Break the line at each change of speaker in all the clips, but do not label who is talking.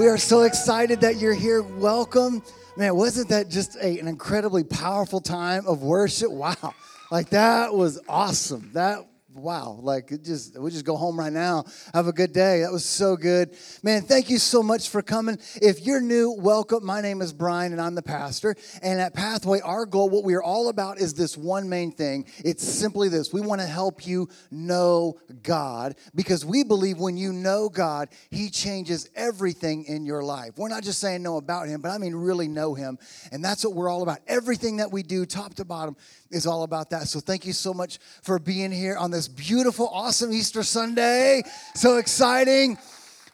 We are so excited that you're here. Welcome. Man, wasn't that just a, an incredibly powerful time of worship? Wow. Like that was awesome. That wow, like just we just go home right now. Have a good day. That was so good. Man, thank you so much for coming. If you're new, welcome. My name is Bryan and I'm the pastor. And at Pathway, our goal, what we are all about is this one main thing. It's simply this. We want to help you know God because we believe when you know God, he changes everything in your life. We're not just saying know about him, but I mean really know him. And that's what we're all about. Everything that we do, top to bottom, is all about that. So thank you so much for being here on this beautiful, awesome Easter Sunday. So exciting.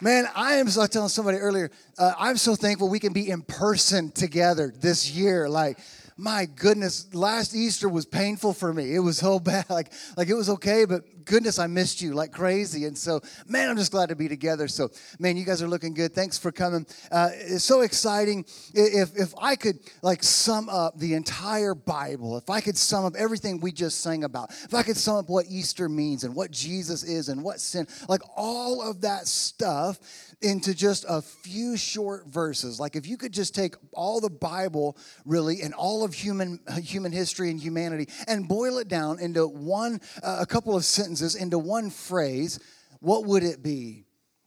Man, I am, so I was telling somebody earlier, uh, I'm so thankful we can be in person together this year. Like, my goodness, last Easter was painful for me. It was so bad. Like, like it was okay, but goodness, I missed you like crazy. And so, man, I'm just glad to be together. So, man, you guys are looking good. Thanks for coming. Uh, it's so exciting. If, if I could like sum up the entire Bible, if I could sum up everything we just sang about, if I could sum up what Easter means and what Jesus is and what sin, like all of that stuff into just a few short verses. Like if you could just take all the Bible really and all of human human history and humanity and boil it down into one uh, a couple of sentences into one phrase, what would it be?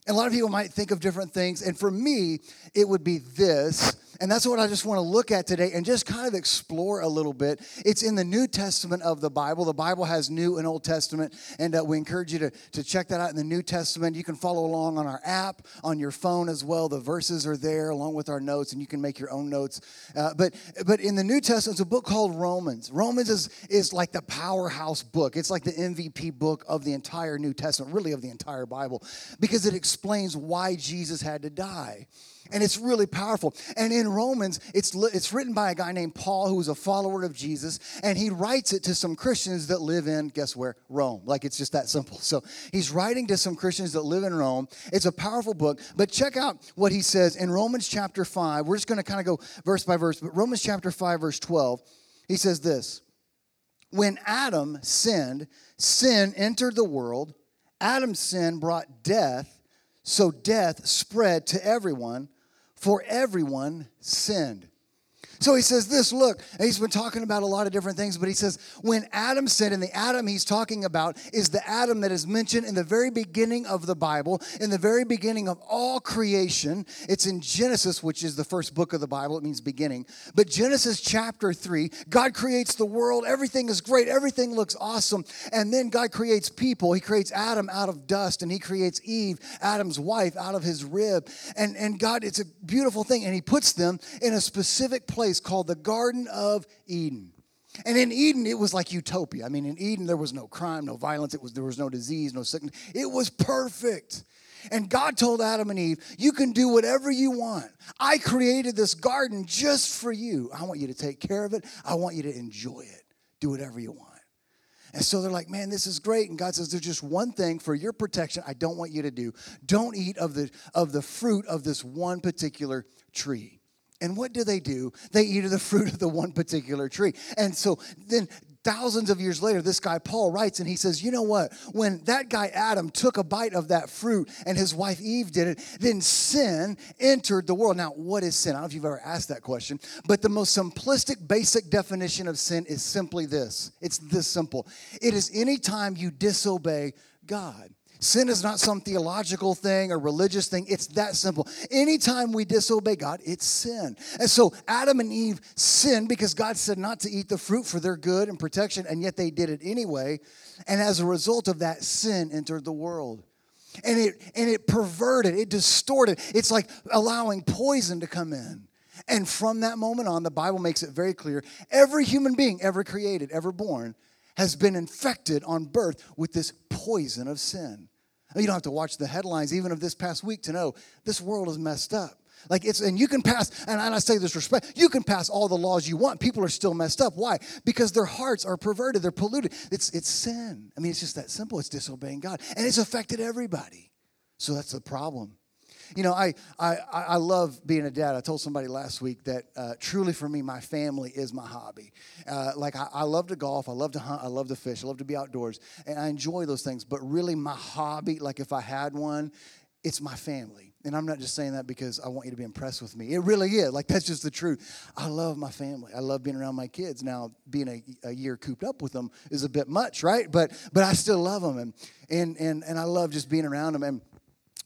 And a lot of people might think of different things and for me it would be this and that's what I just want to look at today and just kind of explore a little bit. It's in the New Testament of the Bible. The Bible has New and Old Testament, and uh, we encourage you to, to check that out in the New Testament. You can follow along on our app, on your phone as well. The verses are there along with our notes, and you can make your own notes. Uh, but, but in the New Testament, it's a book called Romans. Romans is, is like the powerhouse book, it's like the MVP book of the entire New Testament, really of the entire Bible, because it explains why Jesus had to die and it's really powerful. And in Romans, it's it's written by a guy named Paul who was a follower of Jesus, and he writes it to some Christians that live in guess where Rome. Like it's just that simple. So he's writing to some Christians that live in Rome. It's a powerful book, but check out what he says in Romans chapter five. We're just going to kind of go verse by verse, but Romans chapter five, verse twelve, he says this: When Adam sinned, sin entered the world. Adam's sin brought death, so death spread to everyone for everyone sinned. So he says this look, he's been talking about a lot of different things, but he says, when Adam sinned, and the Adam he's talking about is the Adam that is mentioned in the very beginning of the Bible, in the very beginning of all creation. It's in Genesis, which is the first book of the Bible, it means beginning. But Genesis chapter 3, God creates the world, everything is great, everything looks awesome. And then God creates people. He creates Adam out of dust, and he creates Eve, Adam's wife, out of his rib. And, and God, it's a beautiful thing, and he puts them in a specific place place called the Garden of Eden. And in Eden, it was like utopia. I mean, in Eden, there was no crime, no violence, it was, there was no disease, no sickness. It was perfect. And God told Adam and Eve, You can do whatever you want. I created this garden just for you. I want you to take care of it, I want you to enjoy it. Do whatever you want. And so they're like, man, this is great. And God says, there's just one thing for your protection I don't want you to do. Don't eat of the, of the fruit of this one particular tree. And what do they do? They eat of the fruit of the one particular tree. And so then thousands of years later, this guy Paul writes and he says, You know what? When that guy Adam took a bite of that fruit and his wife Eve did it, then sin entered the world. Now, what is sin? I don't know if you've ever asked that question, but the most simplistic, basic definition of sin is simply this it's this simple it is any time you disobey God. Sin is not some theological thing or religious thing. It's that simple. Anytime we disobey God, it's sin. And so Adam and Eve sinned because God said not to eat the fruit for their good and protection, and yet they did it anyway. And as a result of that, sin entered the world. And it and it perverted, it distorted. It's like allowing poison to come in. And from that moment on, the Bible makes it very clear every human being ever created, ever born, has been infected on birth with this poison of sin. Oh, you don't have to watch the headlines, even of this past week, to know this world is messed up. Like it's, and you can pass, and I say this respect, you can pass all the laws you want. People are still messed up. Why? Because their hearts are perverted, they're polluted. It's, it's sin. I mean, it's just that simple. It's disobeying God. And it's affected everybody. So that's the problem. You know, I, I, I love being a dad. I told somebody last week that uh, truly for me, my family is my hobby. Uh, like, I, I love to golf, I love to hunt, I love to fish, I love to be outdoors, and I enjoy those things. But really, my hobby, like if I had one, it's my family. And I'm not just saying that because I want you to be impressed with me. It really is. Like, that's just the truth. I love my family. I love being around my kids. Now, being a, a year cooped up with them is a bit much, right? But but I still love them. And, and, and, and I love just being around them. And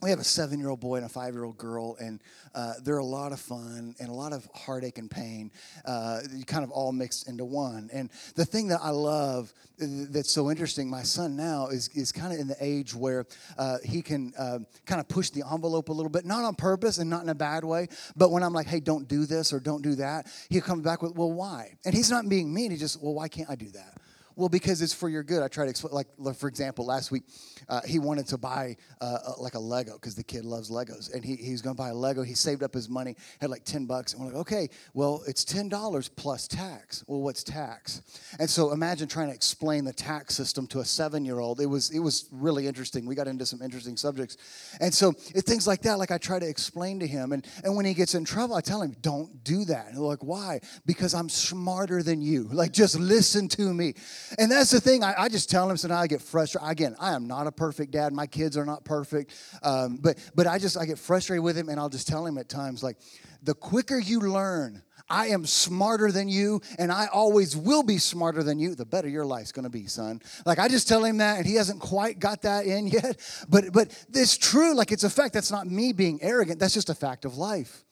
we have a seven year old boy and a five year old girl, and uh, they're a lot of fun and a lot of heartache and pain, uh, kind of all mixed into one. And the thing that I love uh, that's so interesting, my son now is, is kind of in the age where uh, he can uh, kind of push the envelope a little bit, not on purpose and not in a bad way, but when I'm like, hey, don't do this or don't do that, he comes back with, well, why? And he's not being mean, he just, well, why can't I do that? Well, because it's for your good. I try to explain, like, for example, last week, uh, he wanted to buy uh, like a Lego because the kid loves Legos. And he, he was going to buy a Lego. He saved up his money, had like 10 bucks. And we're like, okay, well, it's $10 plus tax. Well, what's tax? And so imagine trying to explain the tax system to a seven year old. It was, it was really interesting. We got into some interesting subjects. And so it, things like that, like I try to explain to him. And, and when he gets in trouble, I tell him, don't do that. And they're like, why? Because I'm smarter than you. Like, just listen to me. And that's the thing. I, I just tell him, so now I get frustrated. Again, I am not a perfect dad. My kids are not perfect. Um, but, but I just, I get frustrated with him, and I'll just tell him at times, like, the quicker you learn, I am smarter than you, and I always will be smarter than you, the better your life's gonna be, son. Like I just tell him that, and he hasn't quite got that in yet. But but it's true, like it's a fact. That's not me being arrogant, that's just a fact of life.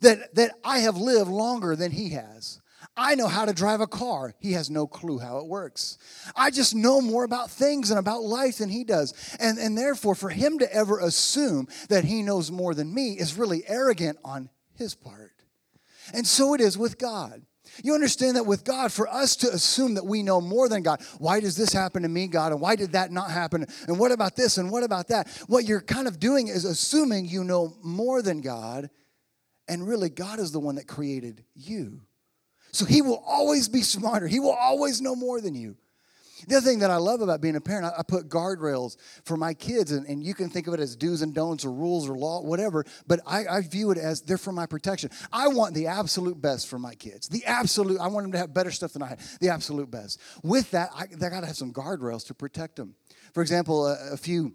That that I have lived longer than he has. I know how to drive a car. He has no clue how it works. I just know more about things and about life than he does. And, and therefore, for him to ever assume that he knows more than me is really arrogant on his part. And so it is with God. You understand that with God, for us to assume that we know more than God, why does this happen to me, God? And why did that not happen? And what about this? And what about that? What you're kind of doing is assuming you know more than God. And really, God is the one that created you. So he will always be smarter. He will always know more than you. The other thing that I love about being a parent, I, I put guardrails for my kids, and, and, you can think of it as do's and don'ts or rules or law, whatever, but I, I, view it as they're for my protection. I want the absolute best for my kids. The absolute, I want them to have better stuff than I had, the absolute best. With that, I, I got to have some guardrails to protect them. For example, a, a few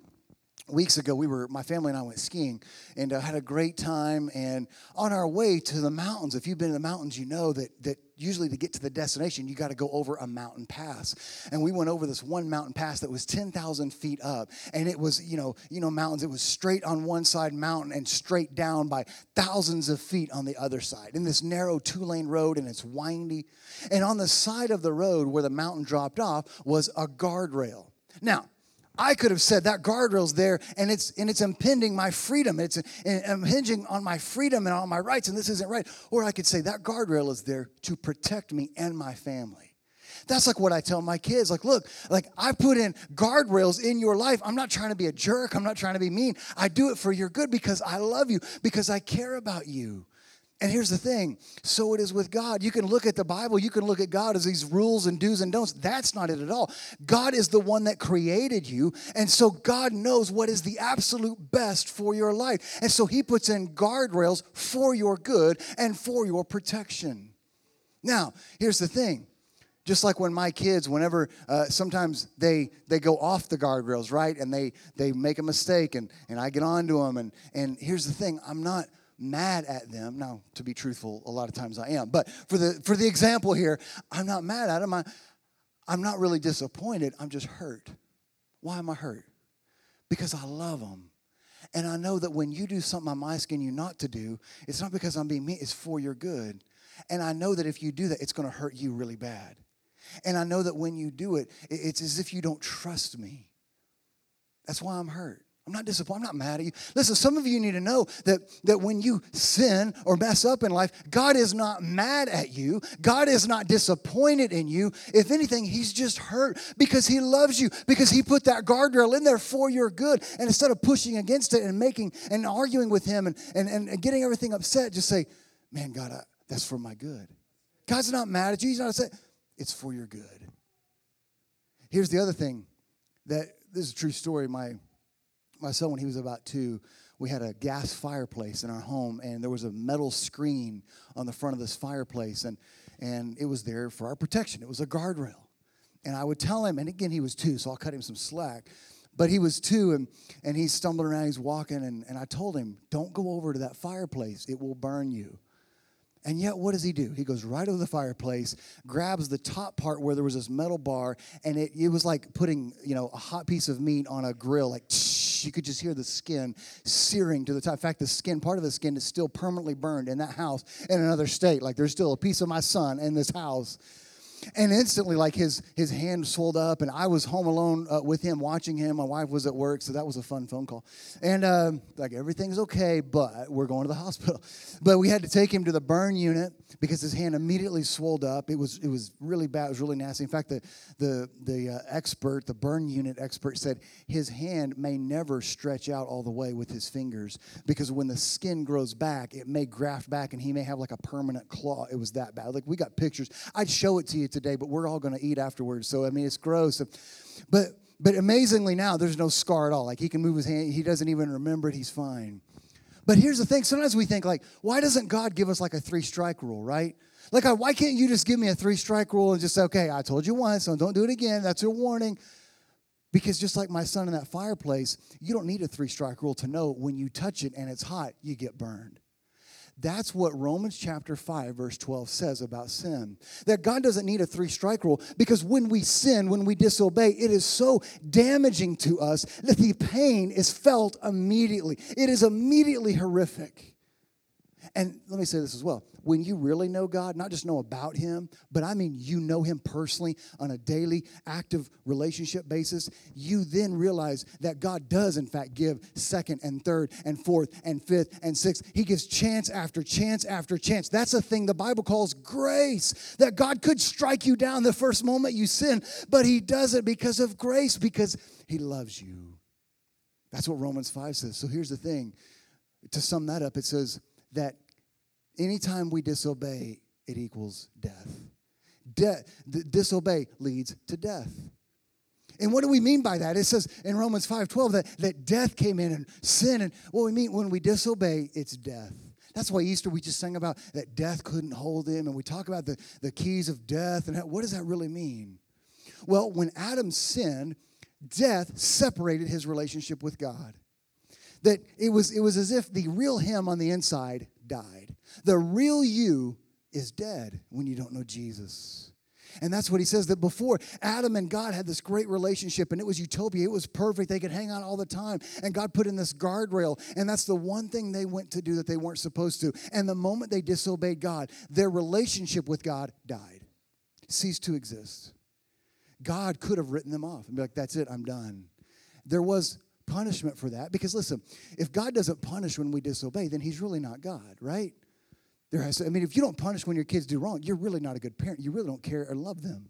weeks ago we were my family and i went skiing and uh, had a great time. And on our way to the mountains if you've been in the mountains you know that that usually to get to the destination you got to go over a mountain pass. And we went over this one mountain pass that was 10000 feet up. And it was you know you know mountains it was straight on one side mountain and straight down by thousands of feet on the other side in this narrow two lane road and it's windy. And on the side of the road where the mountain dropped off was a guardrail. Now I could have said that guardrail's there and it's and it's impending my freedom. It's impinging on my freedom and on my rights, and this isn't right. Or I could say that guardrail is there to protect me and my family. That's like what I tell my kids. Like, look, like I put in guardrails in your life. I'm not trying to be a jerk. I'm not trying to be mean. I do it for your good because I love you, because I care about you. And here's the thing so it is with God. You can look at the Bible, you can look at God as these rules and do's and don'ts. That's not it at all. God is the one that created you. And so God knows what is the absolute best for your life. And so He puts in guardrails for your good and for your protection. Now, here's the thing. Just like when my kids, whenever uh, sometimes they they go off the guardrails, right, and they they make a mistake, and and I get onto them, and and here's the thing, I'm not mad at them. Now, to be truthful, a lot of times I am. But for the for the example here, I'm not mad at them. I, I'm not really disappointed. I'm just hurt. Why am I hurt? Because I love them. And I know that when you do something I'm asking you not to do, it's not because I'm being mean, it's for your good. And I know that if you do that, it's going to hurt you really bad. And I know that when you do it, it's as if you don't trust me. That's why I'm hurt. I'm not disappointed. I'm not mad at you. Listen, some of you need to know that, that when you sin or mess up in life, God is not mad at you. God is not disappointed in you. If anything, He's just hurt because He loves you, because He put that guardrail in there for your good. And instead of pushing against it and making and arguing with Him and, and, and getting everything upset, just say, Man, God, I, that's for my good. God's not mad at you. He's not upset. It's for your good. Here's the other thing that this is a true story. My my son, when he was about two, we had a gas fireplace in our home, and there was a metal screen on the front of this fireplace, and and it was there for our protection. It was a guardrail, and I would tell him, and again he was two, so I'll cut him some slack. But he was two, and, and he's stumbling around, he's walking, and, and I told him, Don't go over to that fireplace, it will burn you. And yet, what does he do? He goes right over the fireplace, grabs the top part where there was this metal bar, and it, it was like putting, you know, a hot piece of meat on a grill. Like, shh, you could just hear the skin searing to the top. In fact, the skin, part of the skin is still permanently burned in that house in another state. Like, there's still a piece of my son in this house and instantly like his his hand swelled up and i was home alone uh, with him watching him. My wife was at work so that was a fun phone call. And um, like everything's okay but we're going to the hospital. But we had to take him to the burn unit because his hand immediately swelled up. It was it was really bad it was really nasty. In fact the the the uh, expert the burn unit expert said his hand may never stretch out all the way with his fingers because when the skin grows back it may graft back and he may have like a permanent claw. It was that bad. Like we got pictures. I'd show it to you today, but we're all going to eat afterwards. So, I mean, it's gross. But, but amazingly now, there's no scar at all. Like he can move his hand, he doesn't even remember it, he's fine. But here's the thing sometimes we think, like, why doesn't God give us like a three strike rule, right? Like, why can't you just give me a three strike rule and just say, okay, I told you once, so don't do it again. That's your warning. Because just like my son in that fireplace, you don't need a three strike rule to know when you touch it and it's hot, you get burned. That's what Romans chapter 5, verse 12 says about sin. That God doesn't need a three strike rule because when we sin, when we disobey, it is so damaging to us that the pain is felt immediately. It is immediately horrific. And let me say this as well when you really know God, not just know about Him, but I mean you know Him personally on a daily, active relationship basis, you then realize that God does, in fact, give second and third and fourth and fifth and sixth. He gives chance after chance after chance. That's a thing the Bible calls grace, that God could strike you down the first moment you sin, but He does it because of grace, because He loves you. That's what Romans 5 says. So here's the thing to sum that up, it says that anytime we disobey, it equals death. De- disobey leads to death. And what do we mean by that? It says in Romans 5:12 that, that death came in and sin. And what we mean when we disobey, it's death. That's why Easter we just sang about that death couldn't hold him, and we talk about the, the keys of death. And what does that really mean? Well, when Adam sinned, death separated his relationship with God. That it was, it was as if the real him on the inside died. The real you is dead when you don't know Jesus. And that's what he says that before Adam and God had this great relationship and it was utopia. It was perfect. They could hang out all the time. And God put in this guardrail. And that's the one thing they went to do that they weren't supposed to. And the moment they disobeyed God, their relationship with God died, ceased to exist. God could have written them off and be like, that's it, I'm done. There was punishment for that because listen, if God doesn't punish when we disobey, then he's really not God, right? There has, to, I mean, if you don't punish when your kids do wrong, you're really not a good parent. You really don't care or love them.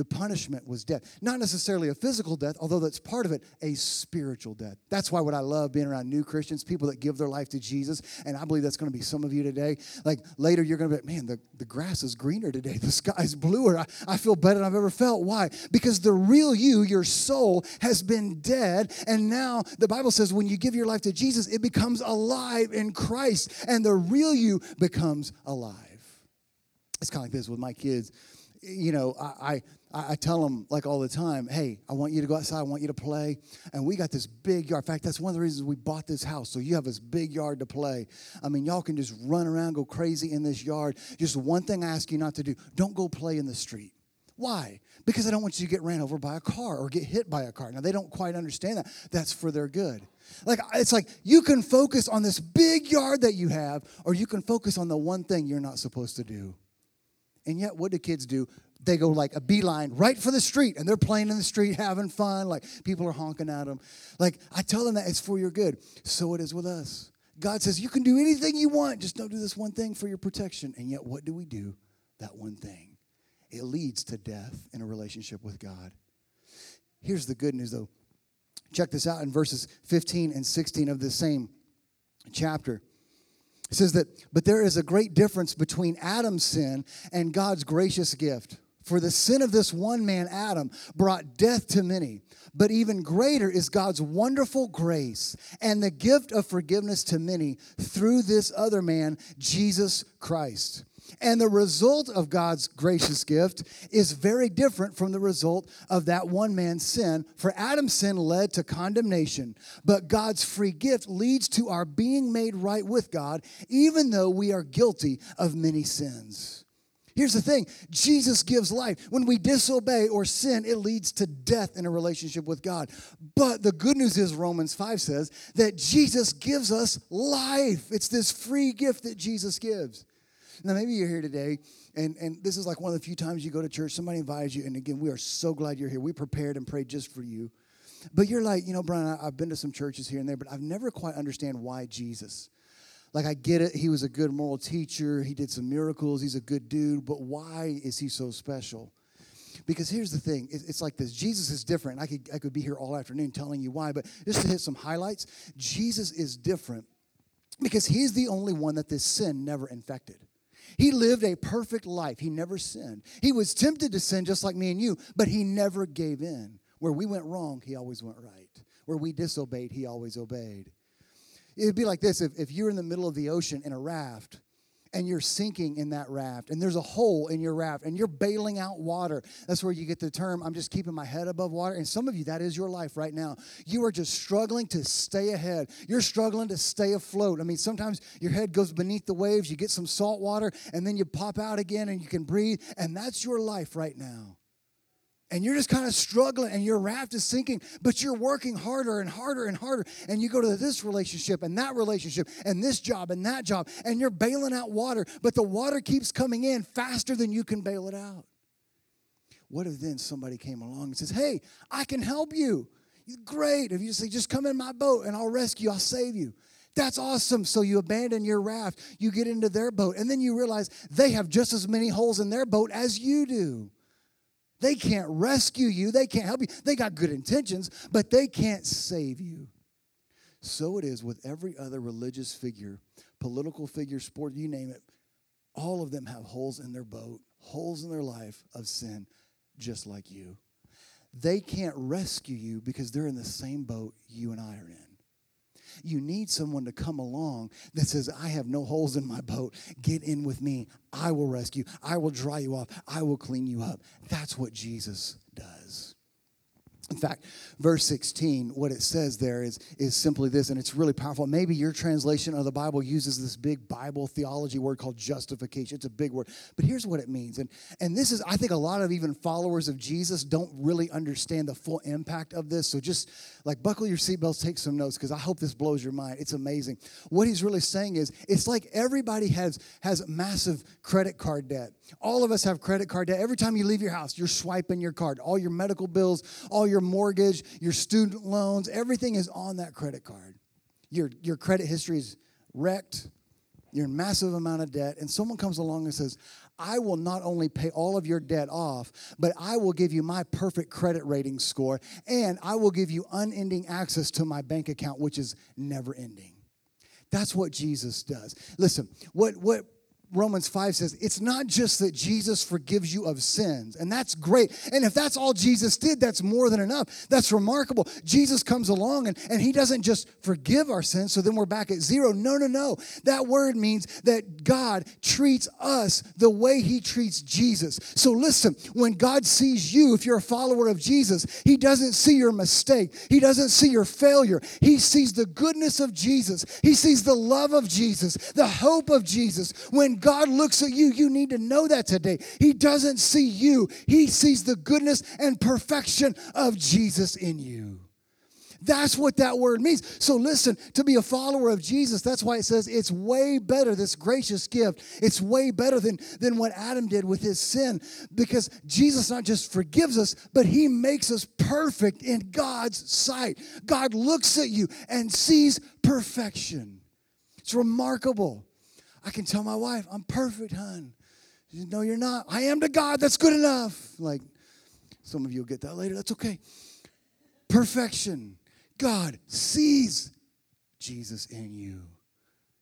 The punishment was death. Not necessarily a physical death, although that's part of it, a spiritual death. That's why what I love being around new Christians, people that give their life to Jesus, and I believe that's going to be some of you today. Like later, you're going to be, like, man, the, the grass is greener today. The sky is bluer. I, I feel better than I've ever felt. Why? Because the real you, your soul, has been dead. And now the Bible says when you give your life to Jesus, it becomes alive in Christ, and the real you becomes alive. It's kind of like this with my kids. You know, I, I I, tell them like all the time, hey, I want you to go outside, I want you to play. And we got this big yard. In fact, that's one of the reasons we bought this house. So you have this big yard to play. I mean, y'all can just run around, go crazy in this yard. Just one thing I ask you not to do don't go play in the street. Why? Because I don't want you to get ran over by a car or get hit by a car. Now, they don't quite understand that. That's for their good. Like, it's like you can focus on this big yard that you have, or you can focus on the one thing you're not supposed to do. And yet, what do kids do? They go like a beeline right for the street and they're playing in the street having fun like people are honking at them like i tell them that it's for your good. So it is with us. God says you can do anything you want just don't do this one thing for your protection. And yet what do we do? That one thing. It leads to death in a relationship with god. Here's the good news though. Check this out in verses 15 and 16 of the same chapter. It says that, but there is a great difference between Adam's sin and God's gracious gift. For the sin of this one man, Adam, brought death to many. But even greater is God's wonderful grace and the gift of forgiveness to many through this other man, Jesus Christ. And the result of God's gracious gift is very different from the result of that one man's sin. For Adam's sin led to condemnation, but God's free gift leads to our being made right with God, even though we are guilty of many sins. Here's the thing Jesus gives life. When we disobey or sin, it leads to death in a relationship with God. But the good news is, Romans 5 says that Jesus gives us life. It's this free gift that Jesus gives. Now, maybe you're here today, and, and this is like one of the few times you go to church, somebody invites you, and again, we are so glad you're here. We prepared and prayed just for you. But you're like, you know, Bryan, I've been to some churches here and there, but I've never quite understand why Jesus. Like, I get it. He was a good moral teacher. He did some miracles. He's a good dude. But why is he so special? Because here's the thing it's like this Jesus is different. I could, I could be here all afternoon telling you why, but just to hit some highlights, Jesus is different because he's the only one that this sin never infected. He lived a perfect life. He never sinned. He was tempted to sin just like me and you, but he never gave in. Where we went wrong, he always went right. Where we disobeyed, he always obeyed. It'd be like this if, if you're in the middle of the ocean in a raft and you're sinking in that raft and there's a hole in your raft and you're bailing out water. That's where you get the term i'm just keeping my head above water. And some of you that is your life right now. You are just struggling to stay ahead. You're struggling to stay afloat. I mean sometimes your head goes beneath the waves you get some salt water and then you pop out again and you can breathe and that's your life right now and you're just kind of struggling and your raft is sinking, but you're working harder and harder and harder. And you go to this relationship and that relationship and this job and that job, and you're bailing out water, but the water keeps coming in faster than you can bail it out. What if then somebody came along and says, Hey, I can help you? Great. If you say, Just come in my boat and I'll rescue I'll save you. That's awesome. So you abandon your raft, you get into their boat, and then you realize they have just as many holes in their boat as you do. They can't rescue you, they can't help you. They got good intentions, but they can't save you. So it is with every other religious figure, political figure, sport, you name it. All of them have holes in their boat, holes in their life of sin, just like you. They can't rescue you because they're in the same boat you and I are in. You need someone to come along that says, I have no holes in my boat. Get in with me. I will rescue. I will dry you off. I will clean you up. That's what Jesus does. In fact, verse 16, what it says there is, is simply this, and it's really powerful. Maybe your translation of the Bible uses this big Bible theology word called justification. It's a big word, but here's what it means. And, and this is, I think, a lot of even followers of Jesus don't really understand the full impact of this. So just like buckle your seatbelts, take some notes, because I hope this blows your mind. It's amazing. What he's really saying is, it's like everybody has, has massive credit card debt. All of us have credit card debt. Every time you leave your house, you're swiping your card. All your medical bills, all your mortgage, your student loans, everything is on that credit card. Your, your credit history is wrecked. You're in massive amount of debt. And someone comes along and says, I will not only pay all of your debt off, but I will give you my perfect credit rating score, and I will give you unending access to my bank account, which is never ending. That's what Jesus does. Listen, what, what Romans 5 says it's not just that Jesus forgives you of sins, and that's great. And if that's all Jesus did, that's more than enough. That's remarkable. Jesus comes along and, and he doesn't just forgive our sins, so then we're back at zero. No, no, no. That word means that God treats us the way he treats Jesus. So listen, when God sees you, if you're a follower of Jesus, he doesn't see your mistake, he doesn't see your failure. He sees the goodness of Jesus, he sees the love of Jesus, the hope of Jesus. When God looks at you, you need to know that today. He doesn't see you, He sees the goodness and perfection of Jesus in you. That's what that word means. So listen, to be a follower of Jesus, that's why it says it's way better, this gracious gift. It's way better than, than what Adam did with his sin. Because Jesus not just forgives us, but he makes us perfect in God's sight. God looks at you and sees perfection. It's remarkable. I can tell my wife, I'm perfect, hon. Said, no, you're not. I am to God. That's good enough. Like, some of you will get that later. That's okay. Perfection. God sees Jesus in you.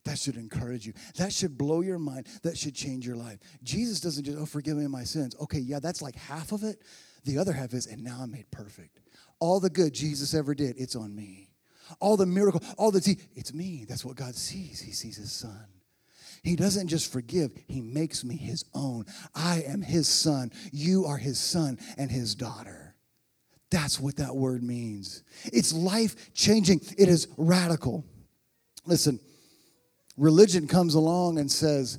That should encourage you. That should blow your mind. That should change your life. Jesus doesn't just, oh, forgive me my sins. Okay, yeah, that's like half of it. The other half is, and now I'm made perfect. All the good Jesus ever did, it's on me. All the miracle, all the, it's me. That's what God sees. He sees his son. He doesn't just forgive, He makes me His own. I am His son. You are His son and His daughter. That's what that word means. It's life changing, it is radical. Listen, religion comes along and says,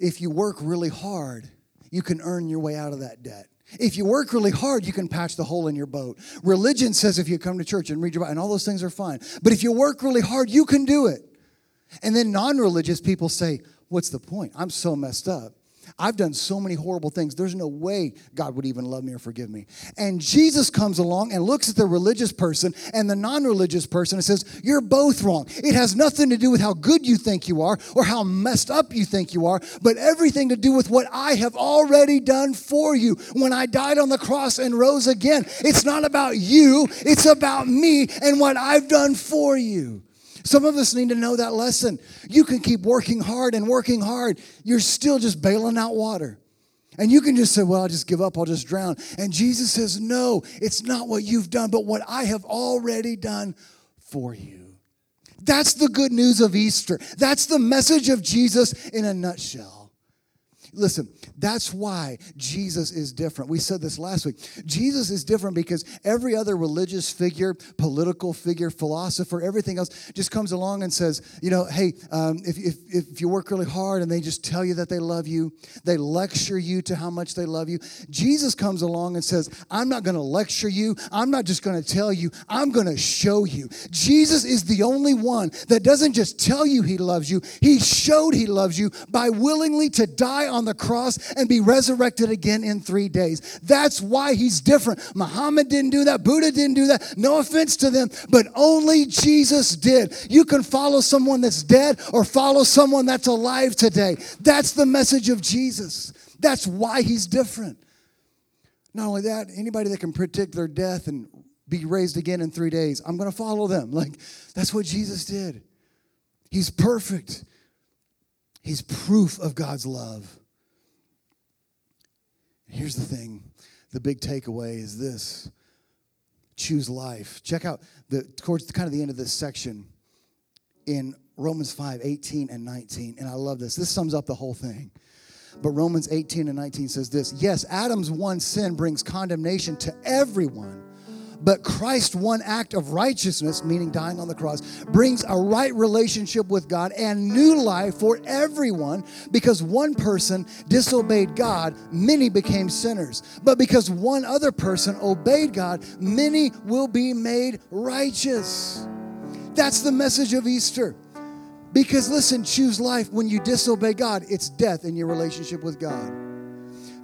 if you work really hard, you can earn your way out of that debt. If you work really hard, you can patch the hole in your boat. Religion says if you come to church and read your Bible, and all those things are fine. But if you work really hard, you can do it. And then non religious people say, What's the point? I'm so messed up. I've done so many horrible things. There's no way God would even love me or forgive me. And Jesus comes along and looks at the religious person and the non religious person and says, You're both wrong. It has nothing to do with how good you think you are or how messed up you think you are, but everything to do with what I have already done for you when I died on the cross and rose again. It's not about you, it's about me and what I've done for you. Some of us need to know that lesson. You can keep working hard and working hard, you're still just bailing out water. And you can just say, Well, I'll just give up, I'll just drown. And Jesus says, No, it's not what you've done, but what I have already done for you. That's the good news of Easter. That's the message of Jesus in a nutshell. Listen, that's why Jesus is different. We said this last week. Jesus is different because every other religious figure, political figure, philosopher, everything else just comes along and says, you know, hey, um, if, if, if you work really hard and they just tell you that they love you, they lecture you to how much they love you. Jesus comes along and says, I'm not going to lecture you. I'm not just going to tell you. I'm going to show you. Jesus is the only one that doesn't just tell you he loves you, he showed he loves you by willingly to die on the cross and be resurrected again in three days. That's why he's different. Muhammad didn't do that, Buddha didn't do that. No offense to them, but only Jesus did. You can follow someone that's dead or follow someone that's alive today. That's the message of Jesus. That's why he's different. Not only that, anybody that can predict their death and be raised again in three days, I'm going to follow them. Like, that's what Jesus did. He's perfect. He's proof of God's love. Here's the thing the big takeaway is this choose life. Check out the towards kind of the end of this section in Romans 5 18 and 19. And I love this. This sums up the whole thing. But Romans 18 and 19 says this Yes, Adam's one sin brings condemnation to everyone but Christ's one act of righteousness, meaning dying on the cross, brings a right relationship with God and new life for everyone because one person disobeyed God, many became sinners. But because one other person obeyed God, many will be made righteous. That's the message of Easter. Because listen, choose life. When you disobey God, it's death in your relationship with God.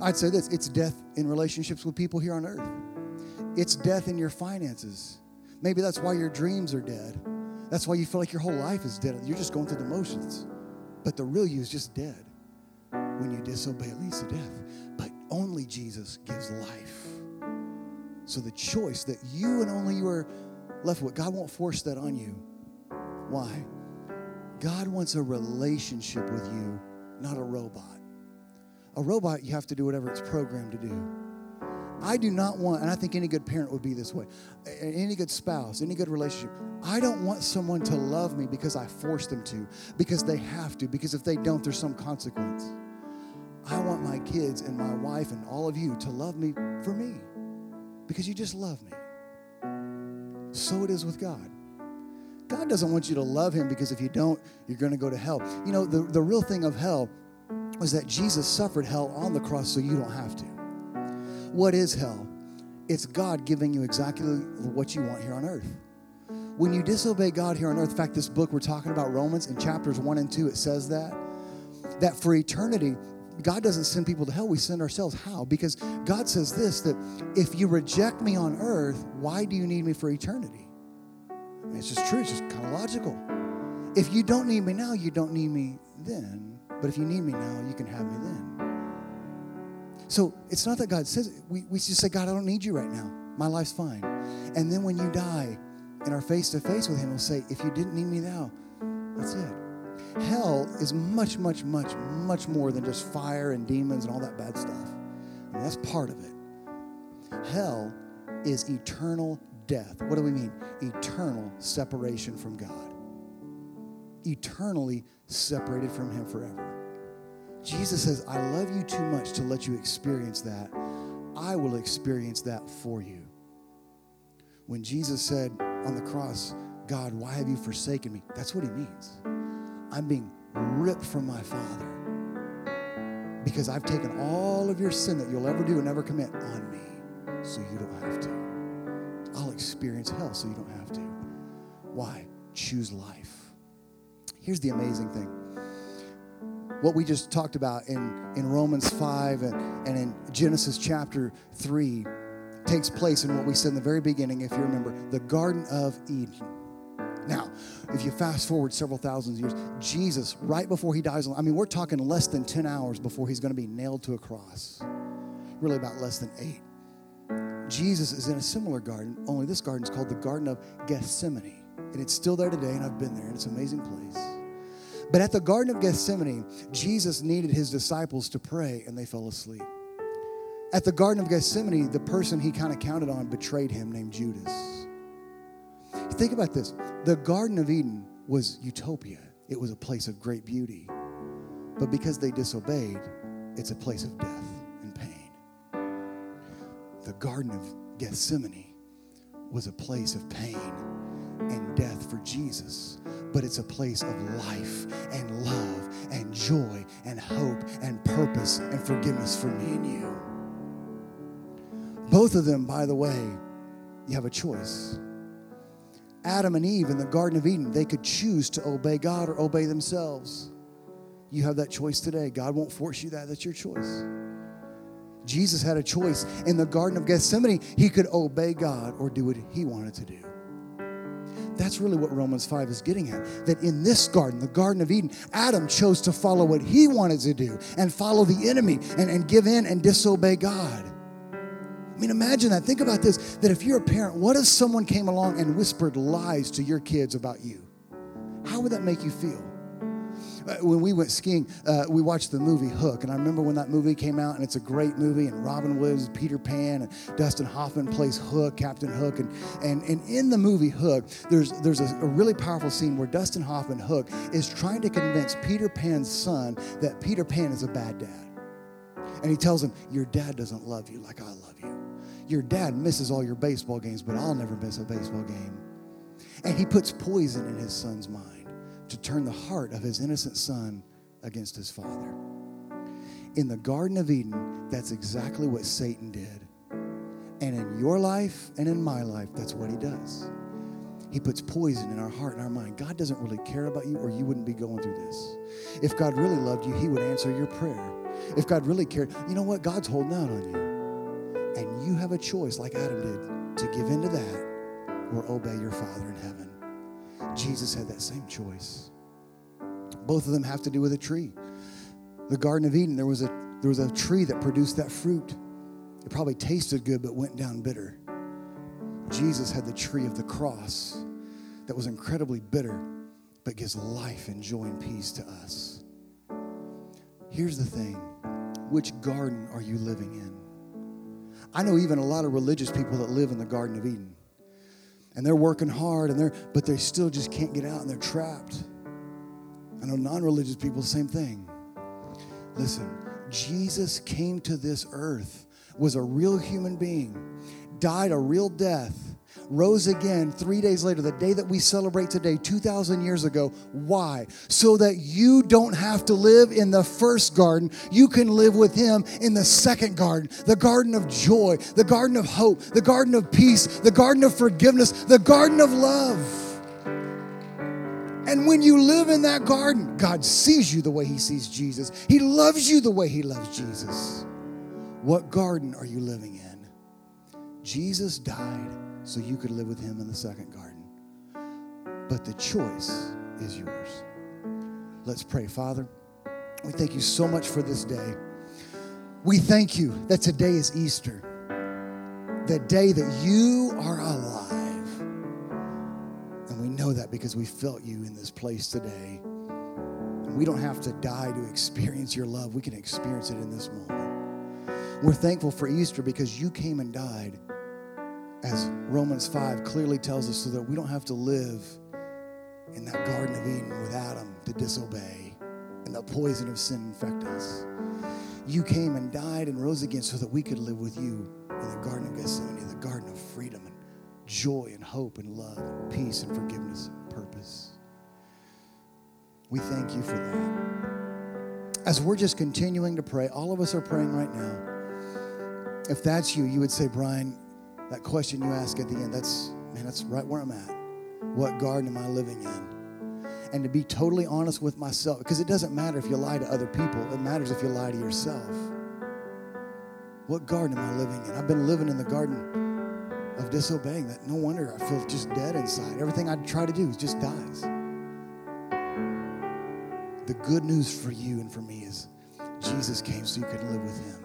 I'd say this it's death in relationships with people here on earth. It's death in your finances. Maybe that's why your dreams are dead. That's why you feel like your whole life is dead. You're just going through the motions. But the real you is just dead. When you disobey, it leads to death. But only Jesus gives life. So the choice that you and only you are left with, God won't force that on you. Why? God wants a relationship with you, not a robot. A robot, you have to do whatever it's programmed to do. I do not want, and I think any good parent would be this way, any good spouse, any good relationship. I don't want someone to love me because I force them to, because they have to, because if they don't, there's some consequence. I want my kids and my wife and all of you to love me for me, because you just love me. So it is with God. God doesn't want you to love him because if you don't, you're going to go to hell. You know, the, the real thing of hell was that Jesus suffered hell on the cross so you don't have to. What is hell? It's God giving you exactly what you want here on earth. When you disobey God here on earth, in fact, this book we're talking about, Romans, in chapters 1 and 2, it says that, that for eternity, God doesn't send people to hell, we send ourselves. How? Because God says this that if you reject me on earth, why do you need me for eternity? I mean, it's just true, it's just kind of logical. If you don't need me now, you don't need me then. But if you need me now, you can have me then. So it's not that God says, we, we just say, God, I don't need you right now. My life's fine. And then when you die and are face to face with Him, we'll say, if you didn't need me now, that's it. Hell is much, much, much, much more than just fire and demons and all that bad stuff. I mean, that's part of it. Hell is eternal death. What do we mean? Eternal separation from God. Eternally separated from Him forever. Jesus says, I love you too much to let you experience that. I will experience that for you. When Jesus said on the cross, God, why have you forsaken me? That's what He means. I'm being ripped from my Father because I've taken all of your sin that you'll ever do and ever commit on me so you don't have to. I'll experience hell so you don't have to. Why? Choose life. Here's the amazing thing. What we just talked about in, in Romans 5 and, and in Genesis chapter 3 takes place in what we said in the very beginning, if you remember, the Garden of Eden. Now, if you fast forward several thousand years, Jesus, right before he dies, I mean, we're talking less than 10 hours before he's going to be nailed to a cross. Really, about less than eight. Jesus is in a similar garden, only this garden is called the Garden of Gethsemane. And it's still there today, and I've been there, and it's an amazing place. But at the Garden of Gethsemane, Jesus needed his disciples to pray, and they fell asleep. At the Garden of Gethsemane, the person he kind of counted on betrayed him, named Judas. Think about this the Garden of Eden was utopia, it was a place of great beauty. But because they disobeyed, it's a place of death and pain. the Garden of Gethsemane was a place of pain and death for Jesus, but it's a place of life and love and joy and hope and purpose and forgiveness for me and you. Both of them, by the way, you have a choice. Adam and Eve in the Garden of Eden, they could choose to obey God or obey themselves. You have that choice today. God won't force you that. That's your choice. Jesus had a choice. In the Garden of Gethsemane, he could obey God or do what he wanted to do. That's really what Romans 5 is getting at. That in this garden, the Garden of Eden, Adam chose to follow what he wanted to do and follow the enemy and, and give in and disobey God. I mean, imagine that. Think about this that if you're a parent, what if someone came along and whispered lies to your kids about you? How would that make you feel? Uh, when we went skiing, uh, we watched the movie Hook, and I remember when that movie came out, and it's a great movie, and Robin Williams, Peter Pan, and Dustin Hoffman plays Hook, Captain Hook, and and, and in the movie Hook, there's there's a, a really powerful scene where Dustin Hoffman Hook is trying to convince Peter Pan's son that Peter Pan is a bad dad, and he tells him, "Your dad doesn't love you like I love you. Your dad misses all your baseball games, but I'll never miss a baseball game." And he puts poison in his son's mind to turn the heart of his innocent son against his father. In the Garden of Eden, that's exactly what Satan did. And in your life and in my life, that's what he does. He puts poison in our heart and our mind. God doesn't really care about you, or you wouldn't be going through this. If God really loved you, he would answer your prayer. If God really cared, you know what? God's holding out on you. And you have a choice, like Adam did, to give in to that or obey your Father in heaven. Jesus had that same choice. Both of them have to do with a tree. The Garden of Eden, there was a there was a tree that produced that fruit. It probably tasted good but went down bitter. Jesus had the tree of the cross that was incredibly bitter but gives life and joy and peace to us. Here's the thing which garden are you living in? I know even a lot of religious people that live in the Garden of Eden and they're working hard and they're but they still just can't get out and they're trapped. I know non-religious people same thing. Listen jesus came to this earth was a real human being died a real death rose again three days later, the day that we celebrate today, 2,000 years ago. Why? So that you don't have to live in the first garden. You can live with Him in the second garden, the garden of joy, the garden of hope, the garden of peace, the garden of forgiveness, the garden of love. And when you live in that garden, God sees you the way He sees Jesus. He loves you the way He loves Jesus. What garden are you living in? Jesus died so you could live with him in the second garden. But the choice is yours. Let's pray. Father, we thank you so much for this day. We thank you that today is Easter, the day that you are alive. And we know that because we felt you in this place today. We don't have to die to experience your love. We can experience it in this moment. We're thankful for Easter because you came and died, as Romans 5 clearly tells us, so that we don't have to live in that Garden of Eden with Adam to disobey and the poison of sin infect us. You came and died and rose again so that we could live with you in the Garden of Gethsemane, the Garden of freedom and joy and hope and love and peace and forgiveness and purpose. We thank you for that. As we're just continuing to pray, all of us are praying right now. If that's you, you would say, Bryan, that question you ask at the end, that's, man, that's right where I'm at. What garden am I living in? And to be totally honest with myself, because it doesn't matter if you lie to other people, it matters if you lie to yourself. What garden am I living in? I've been living in the garden of disobeying that. No wonder I feel just dead inside. Everything I try to do just dies. The good news for you and for me is Jesus came so you could live with him.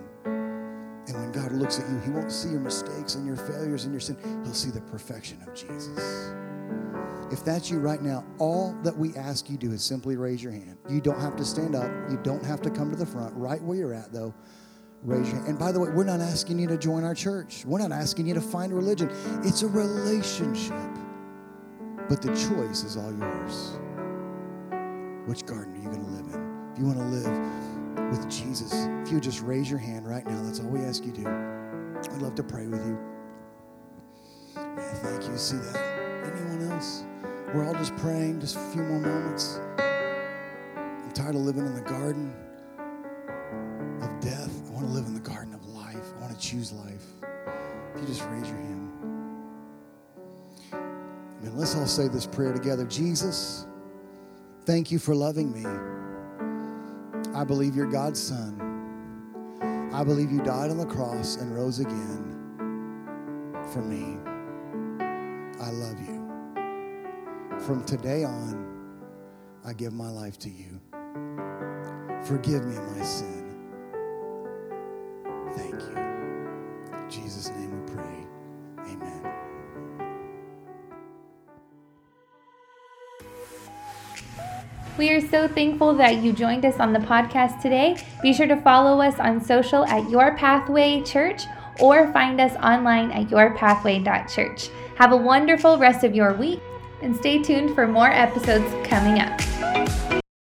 And when God looks at you, he won't see your mistakes and your failures and your sin. He'll see the perfection of Jesus. If that's you right now, all that we ask you to do is simply raise your hand. You don't have to stand up. You don't have to come to the front. Right where you're at, though, raise your hand. And by the way, we're not asking you to join our church. We're not asking you to find religion. It's a relationship. But the choice is all yours. Which garden are you going to live in? If you want to live with Jesus, if you just raise your hand right now, that's all we ask you to do. I'd love to pray with you. Man, thank you. See that? Anyone else? We're all just praying, just a few more moments. I'm tired of living in the garden of death. I want to live in the garden of life. I want to choose life. If you just raise your hand. Amen. Let's all say this prayer together. Jesus, thank you for loving me. I believe you're God's son. I believe you died on the cross and rose again for me. I love you. From today on, I give my life to you. Forgive me my sin.
We are so thankful that you joined us on the podcast today. Be sure to follow us on social at Your Pathway Church or find us online at yourpathway.church. Have a wonderful rest of your week and stay tuned for more episodes coming up.